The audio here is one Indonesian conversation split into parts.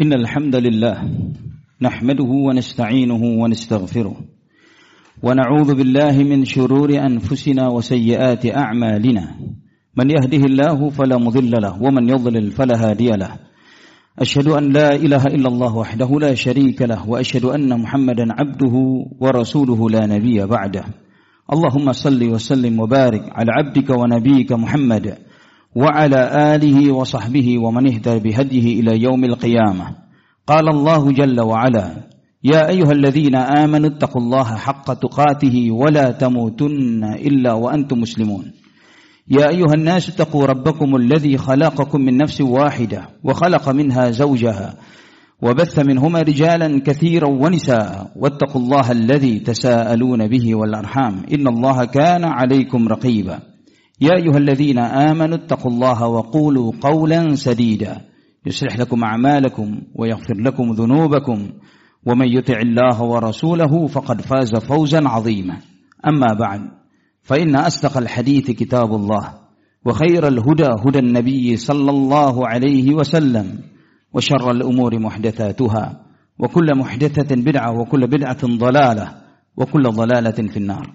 إن الحمد لله نحمده ونستعينه ونستغفره ونعوذ بالله من شرور أنفسنا وسيئات أعمالنا. من يهده الله فلا مضل له ومن يضلل فلا هادي له. أشهد أن لا إله إلا الله وحده لا شريك له وأشهد أن محمدا عبده ورسوله لا نبي بعده. اللهم صل وسلم وبارك على عبدك ونبيك محمد وعلى آله وصحبه ومن اهتدى بهديه إلى يوم القيامة. قال الله جل وعلا يا أيها الذين آمنوا اتقوا الله حق تقاته ولا تموتن إلا وأنتم مسلمون. يا أيها الناس اتقوا ربكم الذي خلقكم من نفس واحدة وخلق منها زوجها وبث منهما رجالا كثيرا ونساء واتقوا الله الذي تساءلون به والأرحام إن الله كان عليكم رقيبا. يا أيها الذين آمنوا اتقوا الله وقولوا قولا سديدا. يصلح لكم أعمالكم ويغفر لكم ذنوبكم. ومن يطع الله ورسوله فقد فاز فوزا عظيما. أما بعد فإن أصدق الحديث كتاب الله وخير الهدى هدى النبي صلى الله عليه وسلم وشر الأمور محدثاتها وكل محدثة بدعة وكل بدعة ضلالة وكل ضلالة في النار.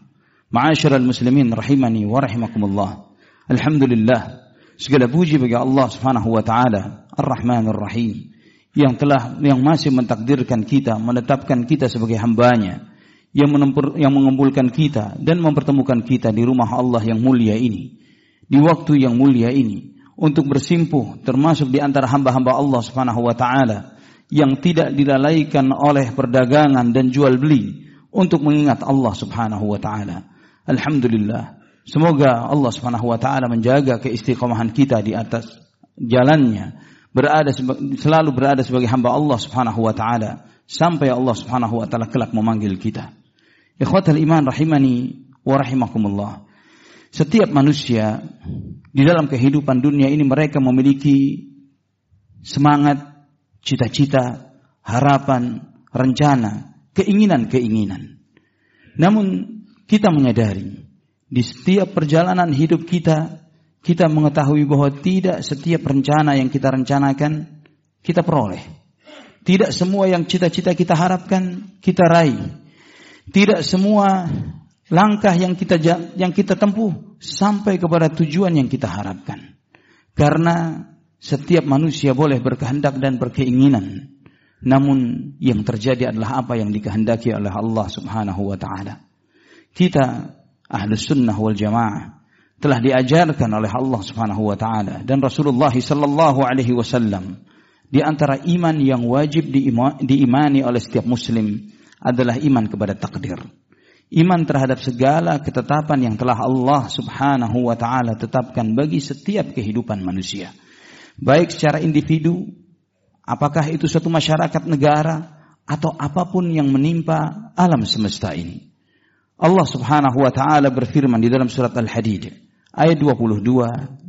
معاشر المسلمين رحمني ورحمكم الله. Alhamdulillah. Segala puji bagi Allah Subhanahu wa taala, Ar-Rahmanir Rahim, yang telah yang masih mentakdirkan kita, menetapkan kita sebagai hambanya, yang menempur, yang mengumpulkan kita dan mempertemukan kita di rumah Allah yang mulia ini, di waktu yang mulia ini untuk bersimpuh termasuk di antara hamba-hamba Allah Subhanahu wa taala yang tidak dilalaikan oleh perdagangan dan jual beli untuk mengingat Allah Subhanahu wa taala. Alhamdulillah Semoga Allah Subhanahu wa taala menjaga keistiqomahan kita di atas jalannya, berada selalu berada sebagai hamba Allah Subhanahu wa taala sampai Allah Subhanahu wa taala kelak memanggil kita. Ikhwatal iman rahimani wa rahimakumullah. Setiap manusia di dalam kehidupan dunia ini mereka memiliki semangat, cita-cita, harapan, rencana, keinginan-keinginan. Namun kita menyadari di setiap perjalanan hidup kita kita mengetahui bahwa tidak setiap rencana yang kita rencanakan kita peroleh. Tidak semua yang cita-cita kita harapkan kita raih. Tidak semua langkah yang kita yang kita tempuh sampai kepada tujuan yang kita harapkan. Karena setiap manusia boleh berkehendak dan berkeinginan. Namun yang terjadi adalah apa yang dikehendaki oleh Allah Subhanahu wa taala. Kita Ahlus Sunnah wal Jamaah telah diajarkan oleh Allah Subhanahu wa taala dan Rasulullah sallallahu alaihi wasallam di antara iman yang wajib diimani oleh setiap muslim adalah iman kepada takdir. Iman terhadap segala ketetapan yang telah Allah Subhanahu wa taala tetapkan bagi setiap kehidupan manusia. Baik secara individu, apakah itu suatu masyarakat negara atau apa pun yang menimpa alam semesta ini. Allah Subhanahu wa taala berfirman di dalam surat Al-Hadid ayat 22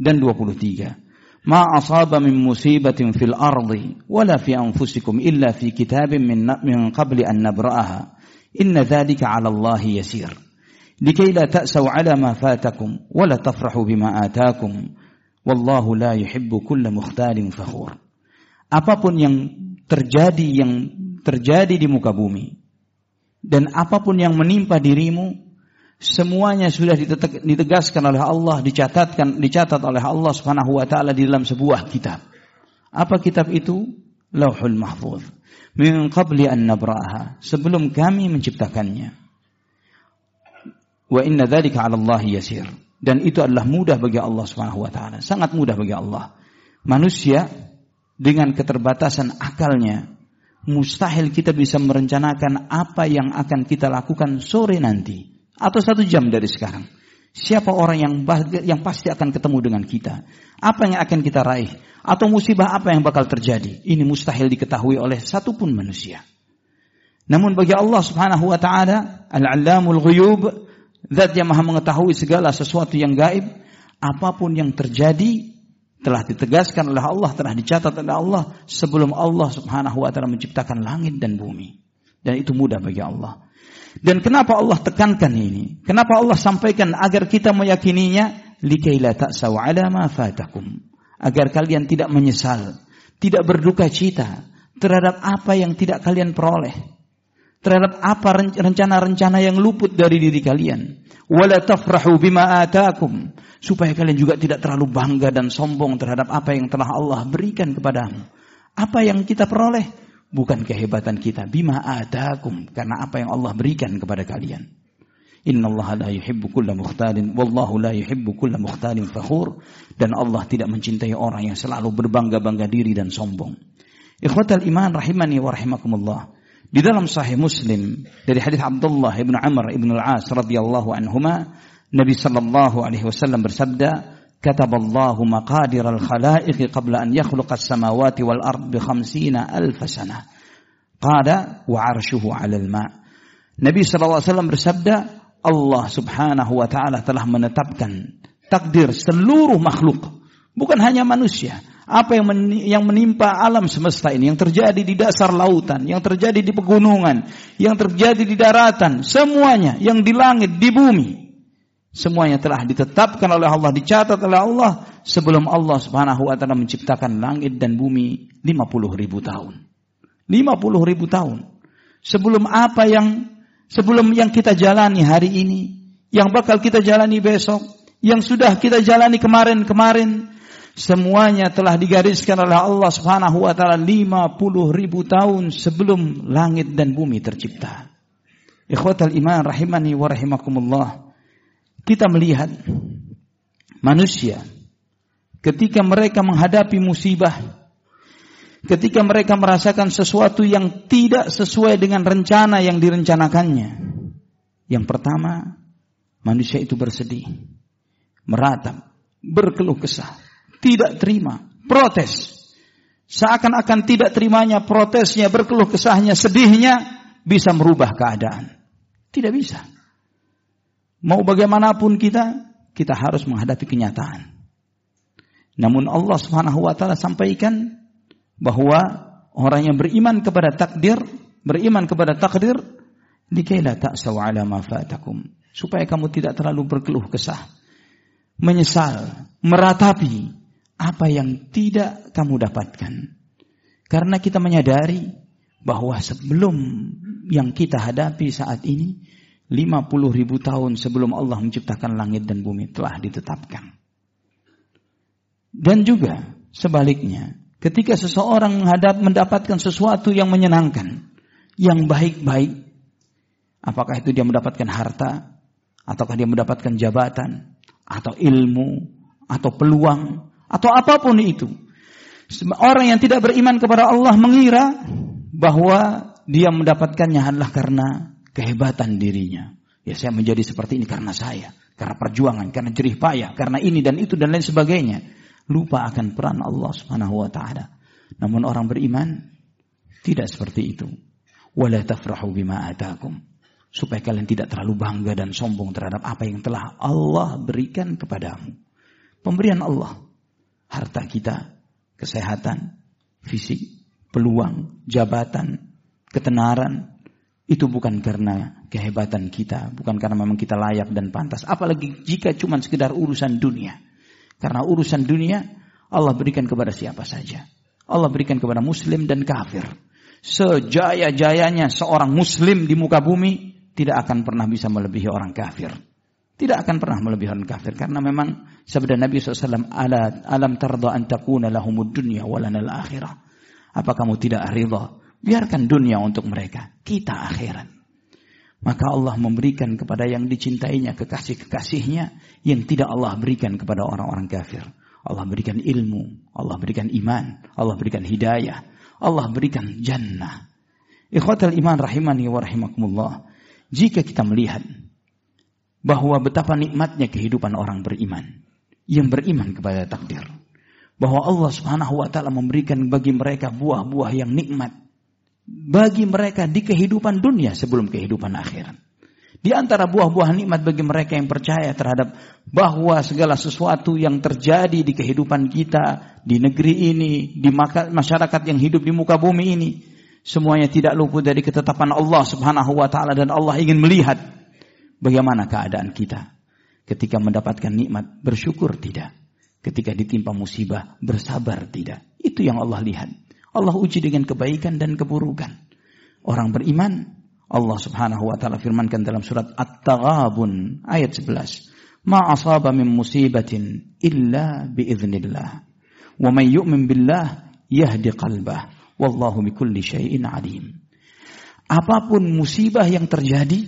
dan 23. Ma asaba min musibatin fil ardi wala fi anfusikum illa fi kitabin min min qabli an nabra'aha. Inna dhalika 'ala Allah yasir. Likai la ta'saw 'ala ma fatakum wa la tafrahu bima atakum. Wallahu la yuhibbu kulla mukhtalin fakhur. Apa pun yang terjadi yang terjadi di muka bumi dan apa pun yang menimpa dirimu semuanya sudah ditegaskan oleh Allah, dicatatkan, dicatat oleh Allah Subhanahu wa taala di dalam sebuah kitab. Apa kitab itu? Lauhul Mahfuz. Min qabli an nabraha, sebelum kami menciptakannya. Wa inna dzalika 'ala Allah yasir. Dan itu adalah mudah bagi Allah Subhanahu wa taala, sangat mudah bagi Allah. Manusia dengan keterbatasan akalnya mustahil kita bisa merencanakan apa yang akan kita lakukan sore nanti atau satu jam dari sekarang. Siapa orang yang yang pasti akan ketemu dengan kita? Apa yang akan kita raih? Atau musibah apa yang bakal terjadi? Ini mustahil diketahui oleh satupun manusia. Namun bagi Allah Subhanahu wa taala, Al-Allamul Ghuyub, zat yang Maha mengetahui segala sesuatu yang gaib, apa pun yang terjadi telah ditegaskan oleh Allah, telah dicatat oleh Allah sebelum Allah Subhanahu wa taala menciptakan langit dan bumi. Dan itu mudah bagi Allah. Dan kenapa Allah tekankan ini? Kenapa Allah sampaikan agar kita meyakininya? Likaila ta'saw ala ma fatakum. Agar kalian tidak menyesal, tidak berduka cita, terhadap apa yang tidak kalian peroleh, terhadap apa rencana-rencana yang luput dari diri kalian. Wala tafrahu bima atakum supaya kalian juga tidak terlalu bangga dan sombong terhadap apa yang telah Allah berikan kepadamu. Apa yang kita peroleh bukan kehebatan kita, bima atakum karena apa yang Allah berikan kepada kalian. Innallaha la yuhibbu kulla mukhtalin wallahu la yuhibbu kulla mukhtalin fakhur dan Allah tidak mencintai orang yang selalu berbangga-bangga diri dan sombong. Ikhwatal iman rahimani wa rahimakumullah. Di dalam sahih Muslim dari hadis Abdullah bin Amr bin Al-As radhiyallahu anhuma Nabi sallallahu alaihi wasallam bersabda Kataballahu maqadir al-khalaiqi qabla an yakhluqa as-samawati wal ard bi 50 alf sanah. Qala wa 'arshuhu 'ala. Nabi sallallahu alaihi wasallam bersabda Allah Subhanahu wa taala telah menetapkan takdir seluruh makhluk, bukan hanya manusia. Apa yang menimpa alam semesta ini, yang terjadi di dasar lautan, yang terjadi di pegunungan, yang terjadi di daratan, semuanya yang di langit, di bumi, semuanya telah ditetapkan oleh Allah, dicatat oleh Allah sebelum Allah Subhanahu wa taala menciptakan langit dan bumi 50 ribu tahun. 50 ribu tahun. Sebelum apa yang sebelum yang kita jalani hari ini, yang bakal kita jalani besok, yang sudah kita jalani kemarin-kemarin, semuanya telah digariskan oleh Allah Subhanahu wa taala 50 ribu tahun sebelum langit dan bumi tercipta. Ikhwatal iman rahimani wa rahimakumullah. Kita melihat manusia ketika mereka menghadapi musibah ketika mereka merasakan sesuatu yang tidak sesuai dengan rencana yang direncanakannya. Yang pertama, manusia itu bersedih, meratap, berkeluh kesah, tidak terima, protes. Seakan-akan tidak terimanya protesnya, berkeluh kesahnya, sedihnya bisa merubah keadaan. Tidak bisa. Mau bagaimanapun kita, kita harus menghadapi kenyataan. Namun Allah Subhanahu wa taala sampaikan bahwa orang yang beriman kepada takdir, beriman kepada takdir, dikaila ta'saw ala ma fatakum. Supaya kamu tidak terlalu berkeluh kesah, menyesal, meratapi apa yang tidak kamu dapatkan. Karena kita menyadari bahwa sebelum yang kita hadapi saat ini, 50 ribu tahun sebelum Allah menciptakan langit dan bumi telah ditetapkan. Dan juga sebaliknya, Ketika seseorang menghadap mendapatkan sesuatu yang menyenangkan, yang baik-baik, apakah itu dia mendapatkan harta, ataukah dia mendapatkan jabatan, atau ilmu, atau peluang, atau apa pun itu. Orang yang tidak beriman kepada Allah mengira bahwa dia mendapatkannya adalah karena kehebatan dirinya. Ya saya menjadi seperti ini karena saya, karena perjuangan, karena jerih payah, karena ini dan itu dan lain sebagainya lupa akan peran Allah Subhanahu wa taala. Namun orang beriman tidak seperti itu. Wala tafrahu bima atakum. Supaya kalian tidak terlalu bangga dan sombong terhadap apa yang telah Allah berikan kepadamu. Pemberian Allah. Harta kita, kesehatan, fisik, peluang, jabatan, ketenaran. Itu bukan karena kehebatan kita. Bukan karena memang kita layak dan pantas. Apalagi jika cuma sekedar urusan dunia. Karena urusan dunia Allah berikan kepada siapa saja. Allah berikan kepada muslim dan kafir. Sejaya-jayanya seorang muslim di muka bumi tidak akan pernah bisa melebihi orang kafir. Tidak akan pernah melebihi orang kafir. Karena memang sabda Nabi SAW, Ala, alam tarda an takuna lahumud dunya walana akhirah. Apa kamu tidak ridha? Biarkan dunia untuk mereka. Kita akhirat. Maka Allah memberikan kepada yang dicintainya kekasih-kekasihnya yang tidak Allah berikan kepada orang-orang kafir. Allah berikan ilmu, Allah berikan iman, Allah berikan hidayah, Allah berikan jannah. Ikhwatal iman rahimani wa rahimakumullah. Jika kita melihat bahwa betapa nikmatnya kehidupan orang beriman yang beriman kepada takdir. Bahwa Allah Subhanahu wa taala memberikan bagi mereka buah-buah yang nikmat bagi mereka di kehidupan dunia sebelum kehidupan akhirat. Di antara buah-buah nikmat bagi mereka yang percaya terhadap bahwa segala sesuatu yang terjadi di kehidupan kita, di negeri ini, di masyarakat yang hidup di muka bumi ini, semuanya tidak luput dari ketetapan Allah Subhanahu wa taala dan Allah ingin melihat bagaimana keadaan kita ketika mendapatkan nikmat, bersyukur tidak. Ketika ditimpa musibah, bersabar tidak. Itu yang Allah lihat. Allah uji dengan kebaikan dan keburukan. Orang beriman, Allah Subhanahu wa taala firmankan dalam surat At-Taghabun ayat 11, "Ma asaba min musibatin illa biiznillah. Wa may yu'min billah yahdi qalbah. Wallahu bikulli syai'in alim." Apa pun musibah yang terjadi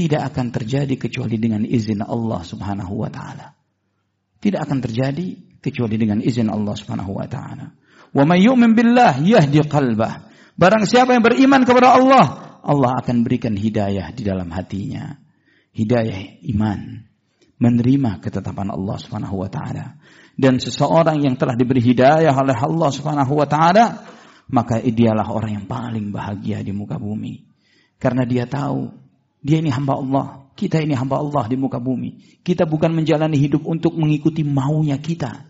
tidak akan terjadi kecuali dengan izin Allah Subhanahu wa taala. Tidak akan terjadi kecuali dengan izin Allah Subhanahu wa taala. Wa may yu'min billah yahdi qalbah. Barang siapa yang beriman kepada Allah, Allah akan berikan hidayah di dalam hatinya. Hidayah iman, menerima ketetapan Allah Subhanahu wa taala. Dan seseorang yang telah diberi hidayah oleh Allah Subhanahu wa taala, maka dialah orang yang paling bahagia di muka bumi. Karena dia tahu dia ini hamba Allah, kita ini hamba Allah di muka bumi. Kita bukan menjalani hidup untuk mengikuti maunya kita,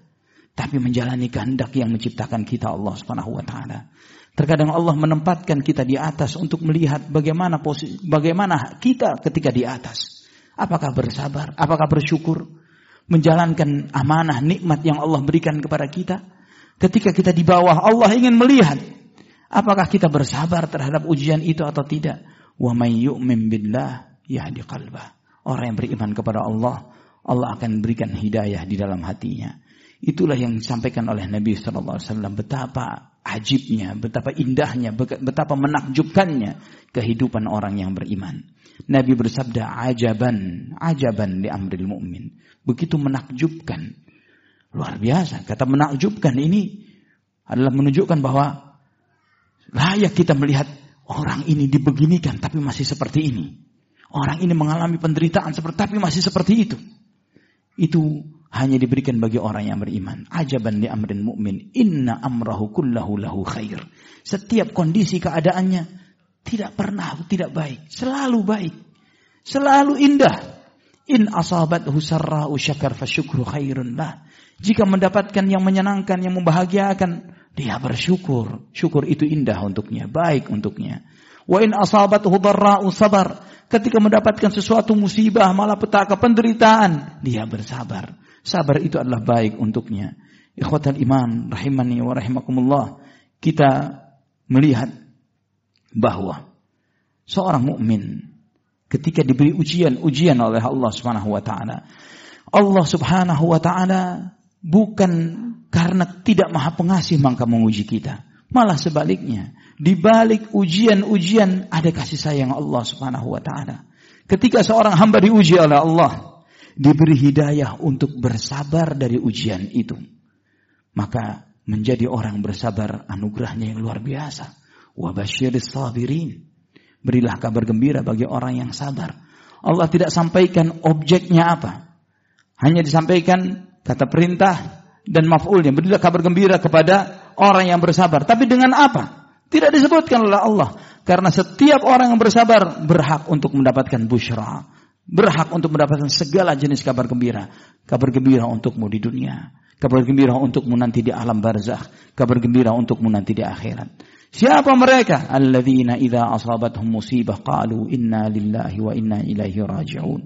tapi menjalani kehendak yang menciptakan kita Allah Subhanahu wa taala. Terkadang Allah menempatkan kita di atas untuk melihat bagaimana posisi bagaimana kita ketika di atas. Apakah bersabar? Apakah bersyukur? Menjalankan amanah nikmat yang Allah berikan kepada kita. Ketika kita di bawah Allah ingin melihat apakah kita bersabar terhadap ujian itu atau tidak. Wa may yu'min billah yahdi qalbah. Orang yang beriman kepada Allah, Allah akan berikan hidayah di dalam hatinya. Itulah yang disampaikan oleh Nabi Shallallahu Alaihi Wasallam. Betapa ajibnya, betapa indahnya, betapa menakjubkannya kehidupan orang yang beriman. Nabi bersabda, ajaban, ajaban di amril mu'min. Begitu menakjubkan. Luar biasa. Kata menakjubkan ini adalah menunjukkan bahwa layak kita melihat orang ini dibeginikan tapi masih seperti ini. Orang ini mengalami penderitaan seperti tapi masih seperti itu. Itu hanya diberikan bagi orang yang beriman. Ajaban li amrin mu'min. Inna amrahu kullahu lahu khair. Setiap kondisi keadaannya tidak pernah tidak baik. Selalu baik. Selalu indah. In asabathu sarra'u syakar fasyukru khairun lah. Jika mendapatkan yang menyenangkan, yang membahagiakan, dia bersyukur. Syukur itu indah untuknya, baik untuknya. Wa in darra'u sabar. Ketika mendapatkan sesuatu musibah, malah petaka penderitaan, dia bersabar. Sabar itu adalah baik untuknya. Ikhwatal iman rahimani wa rahimakumullah. Kita melihat bahwa seorang mukmin ketika diberi ujian-ujian oleh Allah Subhanahu wa taala, Allah Subhanahu wa taala bukan karena tidak maha pengasih maka menguji kita. Malah sebaliknya, di balik ujian-ujian ada kasih sayang Allah Subhanahu wa taala. Ketika seorang hamba diuji oleh Allah, diberi hidayah untuk bersabar dari ujian itu. Maka menjadi orang bersabar anugerahnya yang luar biasa. Wabashiris sabirin. Berilah kabar gembira bagi orang yang sabar. Allah tidak sampaikan objeknya apa. Hanya disampaikan kata perintah dan maf'ulnya. Berilah kabar gembira kepada orang yang bersabar. Tapi dengan apa? Tidak disebutkan oleh Allah. Karena setiap orang yang bersabar berhak untuk mendapatkan bushra berhak untuk mendapatkan segala jenis kabar gembira. Kabar gembira untukmu di dunia. Kabar gembira untukmu nanti di alam barzakh. Kabar gembira untukmu nanti di akhirat. Siapa mereka? Alladzina idza asabathum musibah qalu inna lillahi wa inna ilaihi raji'un.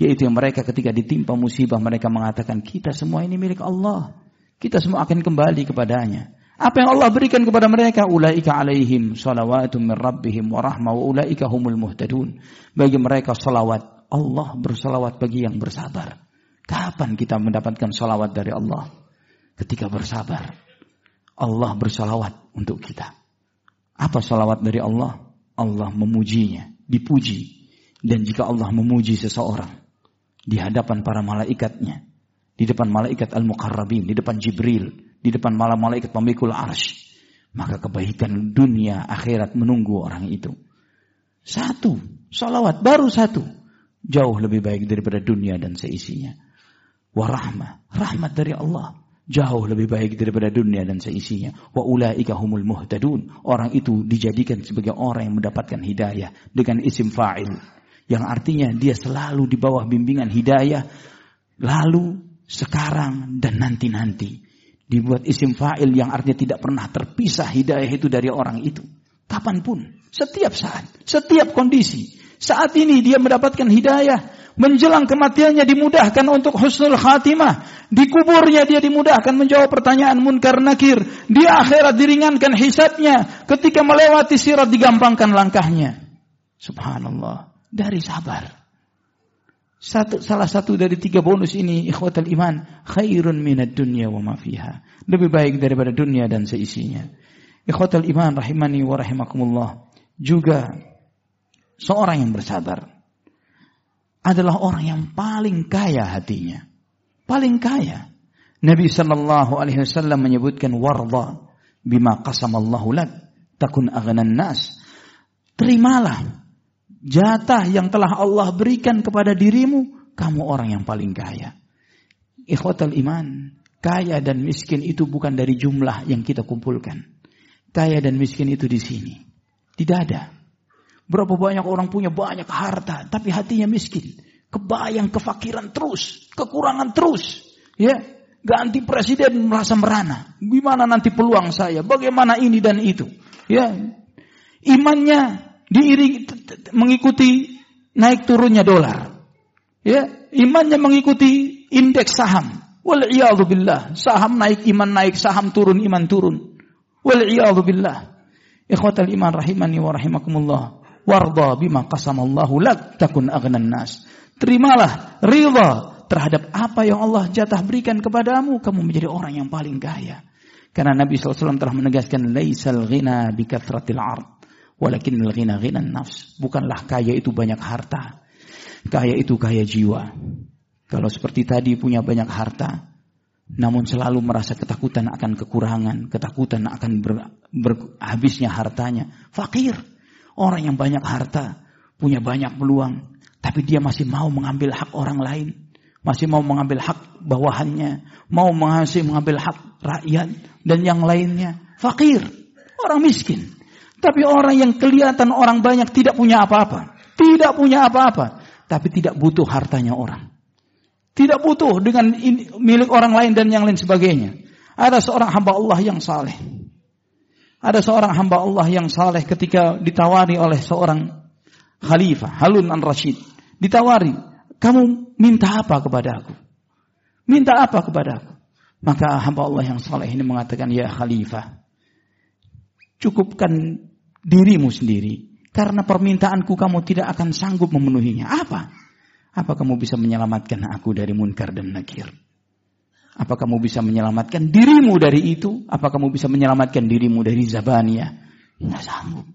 Yaitu yang mereka ketika ditimpa musibah mereka mengatakan kita semua ini milik Allah. Kita semua akan kembali kepadanya. Apa yang Allah berikan kepada mereka? Ulaika alaihim salawatun min rabbihim wa rahmah wa ulaika humul muhtadun. Bagi mereka salawat Allah bersalawat bagi yang bersabar. Kapan kita mendapatkan salawat dari Allah? Ketika bersabar. Allah bersalawat untuk kita. Apa salawat dari Allah? Allah memujinya, dipuji. Dan jika Allah memuji seseorang di hadapan para malaikatnya, di depan malaikat al-muqarrabin, di depan Jibril, di depan malam malaikat pemikul arsh, maka kebaikan dunia akhirat menunggu orang itu. Satu, salawat baru satu jauh lebih baik daripada dunia dan seisinya. Warahmah, rahmat dari Allah jauh lebih baik daripada dunia dan seisinya. Wa ulaika humul muhtadun. Orang itu dijadikan sebagai orang yang mendapatkan hidayah dengan isim fa'il. Yang artinya dia selalu di bawah bimbingan hidayah. Lalu, sekarang, dan nanti-nanti. Dibuat isim fa'il yang artinya tidak pernah terpisah hidayah itu dari orang itu. Kapan pun, setiap saat, setiap kondisi. Saat ini dia mendapatkan hidayah. menjelang kematiannya dimudahkan untuk husnul khatimah. Di kuburnya dia dimudahkan menjawab pertanyaan munkar nakir. Di akhirat diringankan hisabnya. Ketika melewati sirat digampangkan langkahnya. Subhanallah. Dari sabar. Satu, salah satu dari tiga bonus ini ikhwatal iman khairun minad dunya wa ma. Lebih baik daripada dunia dan seisinya. Ikhwatal iman rahimani wa rahimakumullah. Juga seorang yang bersabar adalah orang yang paling kaya hatinya. Paling kaya. Nabi sallallahu alaihi wasallam menyebutkan warda bima qasamallahu lak takun aghnan nas. Terimalah jatah yang telah Allah berikan kepada dirimu, kamu orang yang paling kaya. Ikhwatal iman, kaya dan miskin itu bukan dari jumlah yang kita kumpulkan. Kaya dan miskin itu di sini. Tidak ada. Berapa banyak orang punya banyak harta, tapi hatinya miskin. Kebayang kefakiran terus, kekurangan terus. Ya, ganti presiden merasa merana. Gimana nanti peluang saya? Bagaimana ini dan itu? Ya, imannya diiring mengikuti naik turunnya dolar. Ya, imannya mengikuti indeks saham. Wal billah. Saham naik, iman naik, saham turun, iman turun. Wal billah. Ikhwatal iman rahimani wa rahimakumullah. Warda bima qasamallahu lak takun aghnan nas. Terimalah ridha terhadap apa yang Allah jatah berikan kepadamu, kamu menjadi orang yang paling kaya. Karena Nabi SAW telah menegaskan laisal ghina bi kathratil ard walakin ghina ghina nafs. Bukanlah kaya itu banyak harta. Kaya itu kaya jiwa. Kalau seperti tadi punya banyak harta, namun selalu merasa ketakutan akan kekurangan, ketakutan akan ber, ber, habisnya hartanya. Fakir, orang yang banyak harta, punya banyak peluang, tapi dia masih mau mengambil hak orang lain, masih mau mengambil hak bawahannya, mau mengasih mengambil hak rakyat dan yang lainnya. Fakir, orang miskin. Tapi orang yang kelihatan orang banyak tidak punya apa-apa, tidak punya apa-apa, tapi tidak butuh hartanya orang. Tidak butuh dengan milik orang lain dan yang lain sebagainya. Ada seorang hamba Allah yang saleh. Ada seorang hamba Allah yang saleh ketika ditawari oleh seorang khalifah, Halun an Rashid. Ditawari, kamu minta apa kepada aku? Minta apa kepada aku? Maka hamba Allah yang saleh ini mengatakan, ya khalifah, cukupkan dirimu sendiri. Karena permintaanku kamu tidak akan sanggup memenuhinya. Apa? Apa kamu bisa menyelamatkan aku dari munkar dan nakir? Apa kamu bisa menyelamatkan dirimu dari itu? Apa kamu bisa menyelamatkan dirimu dari Zabaniyah? Tidak sanggup.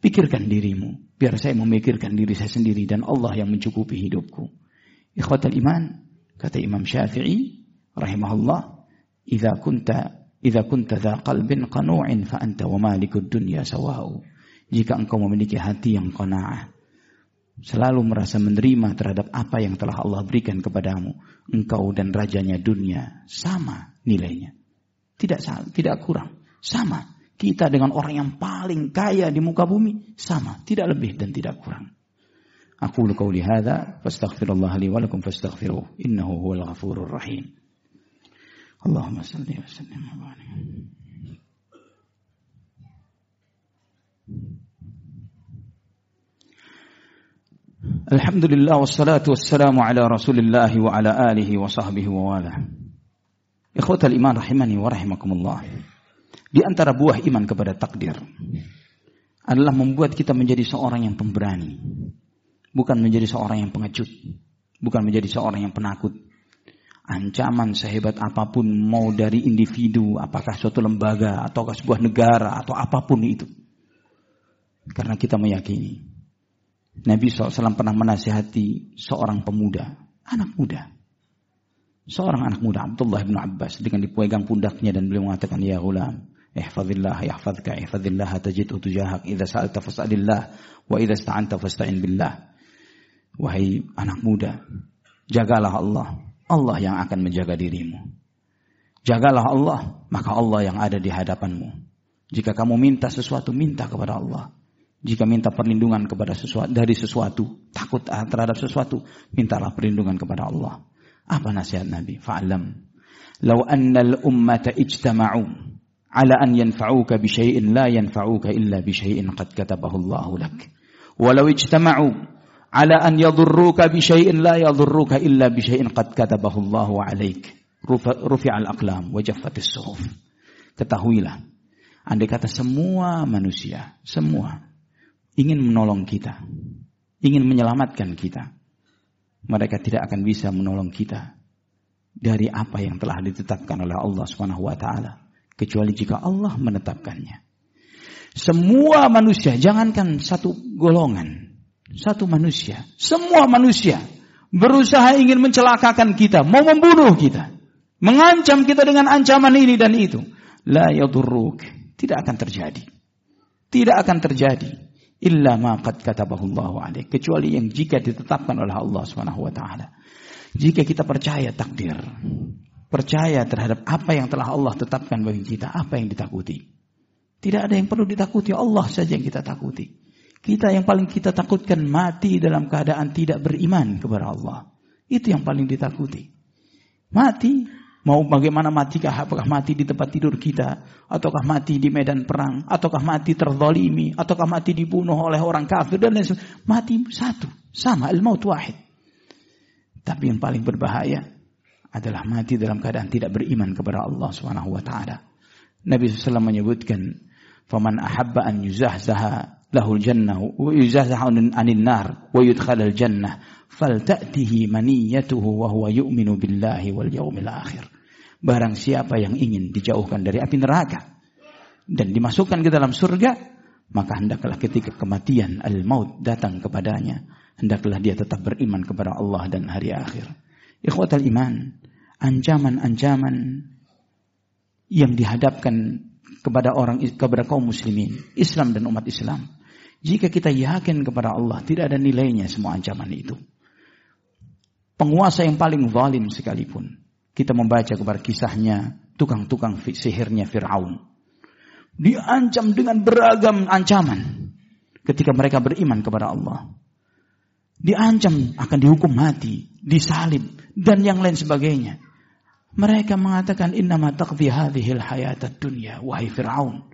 Pikirkan dirimu. Biar saya memikirkan diri saya sendiri dan Allah yang mencukupi hidupku. Ikhwatal iman. Kata Imam Syafi'i. Rahimahullah. Iza kunta Idza kunta dha qalbin qanu'in fa anta wa malikud dunya sawa'u. Jika engkau memiliki hati yang qanaah, selalu merasa menerima terhadap apa yang telah Allah berikan kepadamu, engkau dan rajanya dunia sama nilainya. Tidak tidak kurang, sama. Kita dengan orang yang paling kaya di muka bumi sama, tidak lebih dan tidak kurang. Aku qauli hadza fastaghfirullah li wa lakum fastaghfiruh innahu huwal ghafurur rahim. Sallim wa barik. Alhamdulillah wassalatu wassalamu ala Rasulillah wa ala alihi wa sahbihi wa wala. Ikhwatal iman rahimani wa rahimakumullah. Di antara buah iman kepada takdir adalah membuat kita menjadi seorang yang pemberani, bukan menjadi seorang yang pengecut, bukan menjadi seorang yang penakut. Ancaman sehebat apa pun mau dari individu, apakah suatu lembaga ataukah sebuah negara atau apa pun itu. Karena kita meyakini Nabi SAW pernah menasihati seorang pemuda, anak muda. Seorang anak muda, Abdullah bin Abbas, dengan dipegang pundaknya dan beliau mengatakan, Ya gulam, ihfadillah, yahfadka, ihfadillah, tajidhu tujahak, idha sa'alta fas'alillah, wa idha sta'anta fasta'in billah. Wahai anak muda, jagalah Allah. Allah yang akan menjaga dirimu. Jagalah Allah, maka Allah yang ada di hadapanmu. Jika kamu minta sesuatu, minta kepada Allah. Jika minta perlindungan kepada sesuatu dari sesuatu, takut terhadap sesuatu, mintalah perlindungan kepada Allah. Apa nasihat Nabi? Fa'lam. Lau annal ummata ijtama'u ala an yanfa'uka bi la yanfa'uka illa bi qad katabahu Allah lak. Walau ijtama'u ala an yadurruka bi syai'in la yadurruka illa bi syai'in qad katabahu Allahu 'alaik. Rufi'al aqlam wa jaffatis suhuf. Ketahuilah, andai kata semua manusia, semua ingin menolong kita, ingin menyelamatkan kita, mereka tidak akan bisa menolong kita dari apa yang telah ditetapkan oleh Allah Subhanahu wa taala kecuali jika Allah menetapkannya. Semua manusia, jangankan satu golongan, satu manusia, semua manusia berusaha ingin mencelakakan kita, mau membunuh kita, mengancam kita dengan ancaman ini dan itu. La yadurruk, tidak akan terjadi. Tidak akan terjadi illa ma qad katabahu kecuali yang jika ditetapkan oleh Allah taala. Jika kita percaya takdir, percaya terhadap apa yang telah Allah tetapkan bagi kita, apa yang ditakuti. Tidak ada yang perlu ditakuti, Allah saja yang kita takuti. Kita yang paling kita takutkan mati dalam keadaan tidak beriman kepada Allah. Itu yang paling ditakuti. Mati, mau bagaimana matikah? Apakah mati di tempat tidur kita? Ataukah mati di medan perang? Ataukah mati terzalimi? Ataukah mati dibunuh oleh orang kafir? Dan lain sebagainya. Mati satu. Sama, al-maut wahid. Tapi yang paling berbahaya adalah mati dalam keadaan tidak beriman kepada Allah Subhanahu wa taala. Nabi SAW menyebutkan faman ahabba an yuzahzaha lahul jannah wa yuzahzaha anil nar wa yudkhalal jannah falta'tihi maniyatuhu wa huwa yu'minu billahi wal yawmil akhir barang siapa yang ingin dijauhkan dari api neraka dan dimasukkan ke dalam surga maka hendaklah ketika kematian al-maut datang kepadanya hendaklah dia tetap beriman kepada Allah dan hari akhir ikhwatal iman ancaman-ancaman yang dihadapkan kepada orang kepada kaum muslimin, Islam dan umat Islam. Jika kita yakin kepada Allah, tidak ada nilainya semua ancaman itu. Penguasa yang paling zalim sekalipun. Kita membaca kepada kisahnya tukang-tukang sihirnya Fir'aun. Diancam dengan beragam ancaman ketika mereka beriman kepada Allah. Diancam akan dihukum mati, disalib, dan yang lain sebagainya. Mereka mengatakan innama taqdi hadhil hayatad dunya wahai Firaun.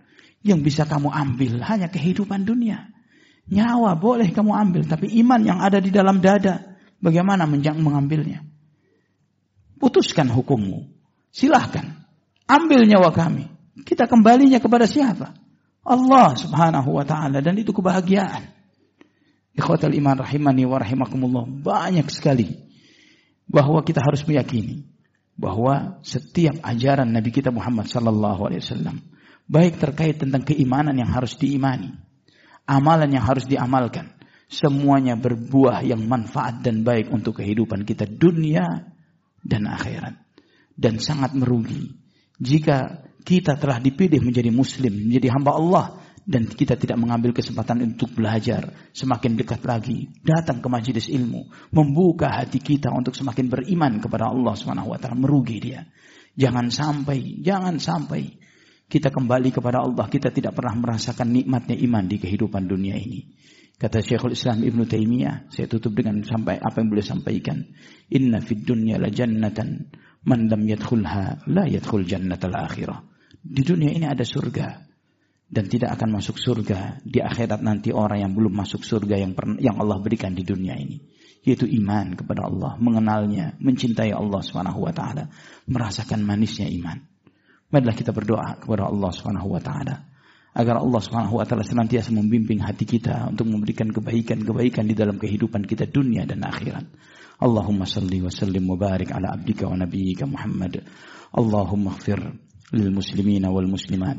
Yang bisa kamu ambil hanya kehidupan dunia. Nyawa boleh kamu ambil tapi iman yang ada di dalam dada bagaimana mengambilnya? Putuskan hukummu. Silahkan. Ambil nyawa kami. Kita kembalinya kepada siapa? Allah subhanahu wa ta'ala. Dan itu kebahagiaan. Ikhwatal iman rahimani wa rahimakumullah. Banyak sekali. Bahwa kita harus meyakini bahwa setiap ajaran Nabi kita Muhammad sallallahu alaihi wasallam baik terkait tentang keimanan yang harus diimani, amalan yang harus diamalkan, semuanya berbuah yang manfaat dan baik untuk kehidupan kita dunia dan akhirat. Dan sangat merugi. Jika kita telah dipilih menjadi muslim, menjadi hamba Allah dan kita tidak mengambil kesempatan untuk belajar semakin dekat lagi datang ke majelis ilmu membuka hati kita untuk semakin beriman kepada Allah Subhanahu wa taala merugi dia. Jangan sampai jangan sampai kita kembali kepada Allah. Kita tidak pernah merasakan nikmatnya iman di kehidupan dunia ini. Kata Syekhul Islam Ibnu Taimiyah saya tutup dengan sampai apa yang boleh sampaikan. Inna fid dunya la jannatan. Man lam yadkhulha la yadkhul jannatal akhirah. Di dunia ini ada surga. Dan tidak akan masuk surga di akhirat nanti orang yang belum masuk surga yang yang Allah berikan di dunia ini. Yaitu iman kepada Allah, mengenalnya, mencintai Allah Subhanahu wa taala, merasakan manisnya iman. Marilah kita berdoa kepada Allah Subhanahu wa taala agar Allah Subhanahu wa taala senantiasa membimbing hati kita untuk memberikan kebaikan-kebaikan di dalam kehidupan kita dunia dan akhirat. Allahumma salli wa sallim wa barik ala abdika wa nabiyyika Muhammad. Allahumma ighfir lil muslimina wal muslimat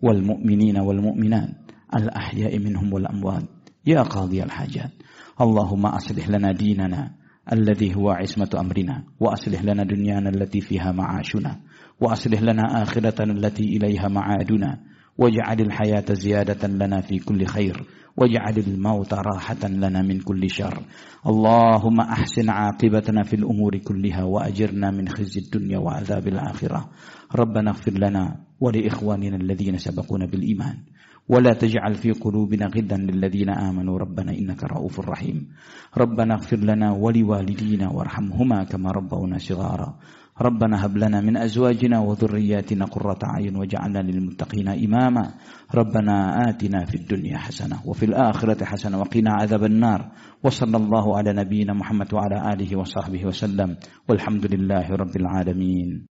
wal mu'minina wal mu'minat al ahya'i minhum wal amwat ya qadhi al hajat. Allahumma aslih lana dinana الذي هو عصمة أمرنا. وأصلح لنا دنيانا التي فيها معاشنا. وأصلح لنا آخرتنا التي إليها معادنا. واجعل الحياة زيادة لنا في كل خير. واجعل الموت راحة لنا من كل شر. اللهم أحسن عاقبتنا في الأمور كلها وأجرنا من خزي الدنيا وعذاب الآخرة. ربنا اغفر لنا ولإخواننا الذين سبقونا بالإيمان. ولا تجعل في قلوبنا غدا للذين آمنوا. ربنا إنك رؤوف رحيم. ربنا اغفر لنا ولوالدينا وارحمهما كما ربونا صغارا. ربنا هب لنا من أزواجنا وذرياتنا قرة أعين واجعلنا للمتقين إماما. ربنا آتنا في الدنيا حسنة وفي الآخرة حسنة وقنا عذاب النار. وصلى الله على نبينا محمد وعلى آله وصحبه وسلم. والحمد لله رب العالمين.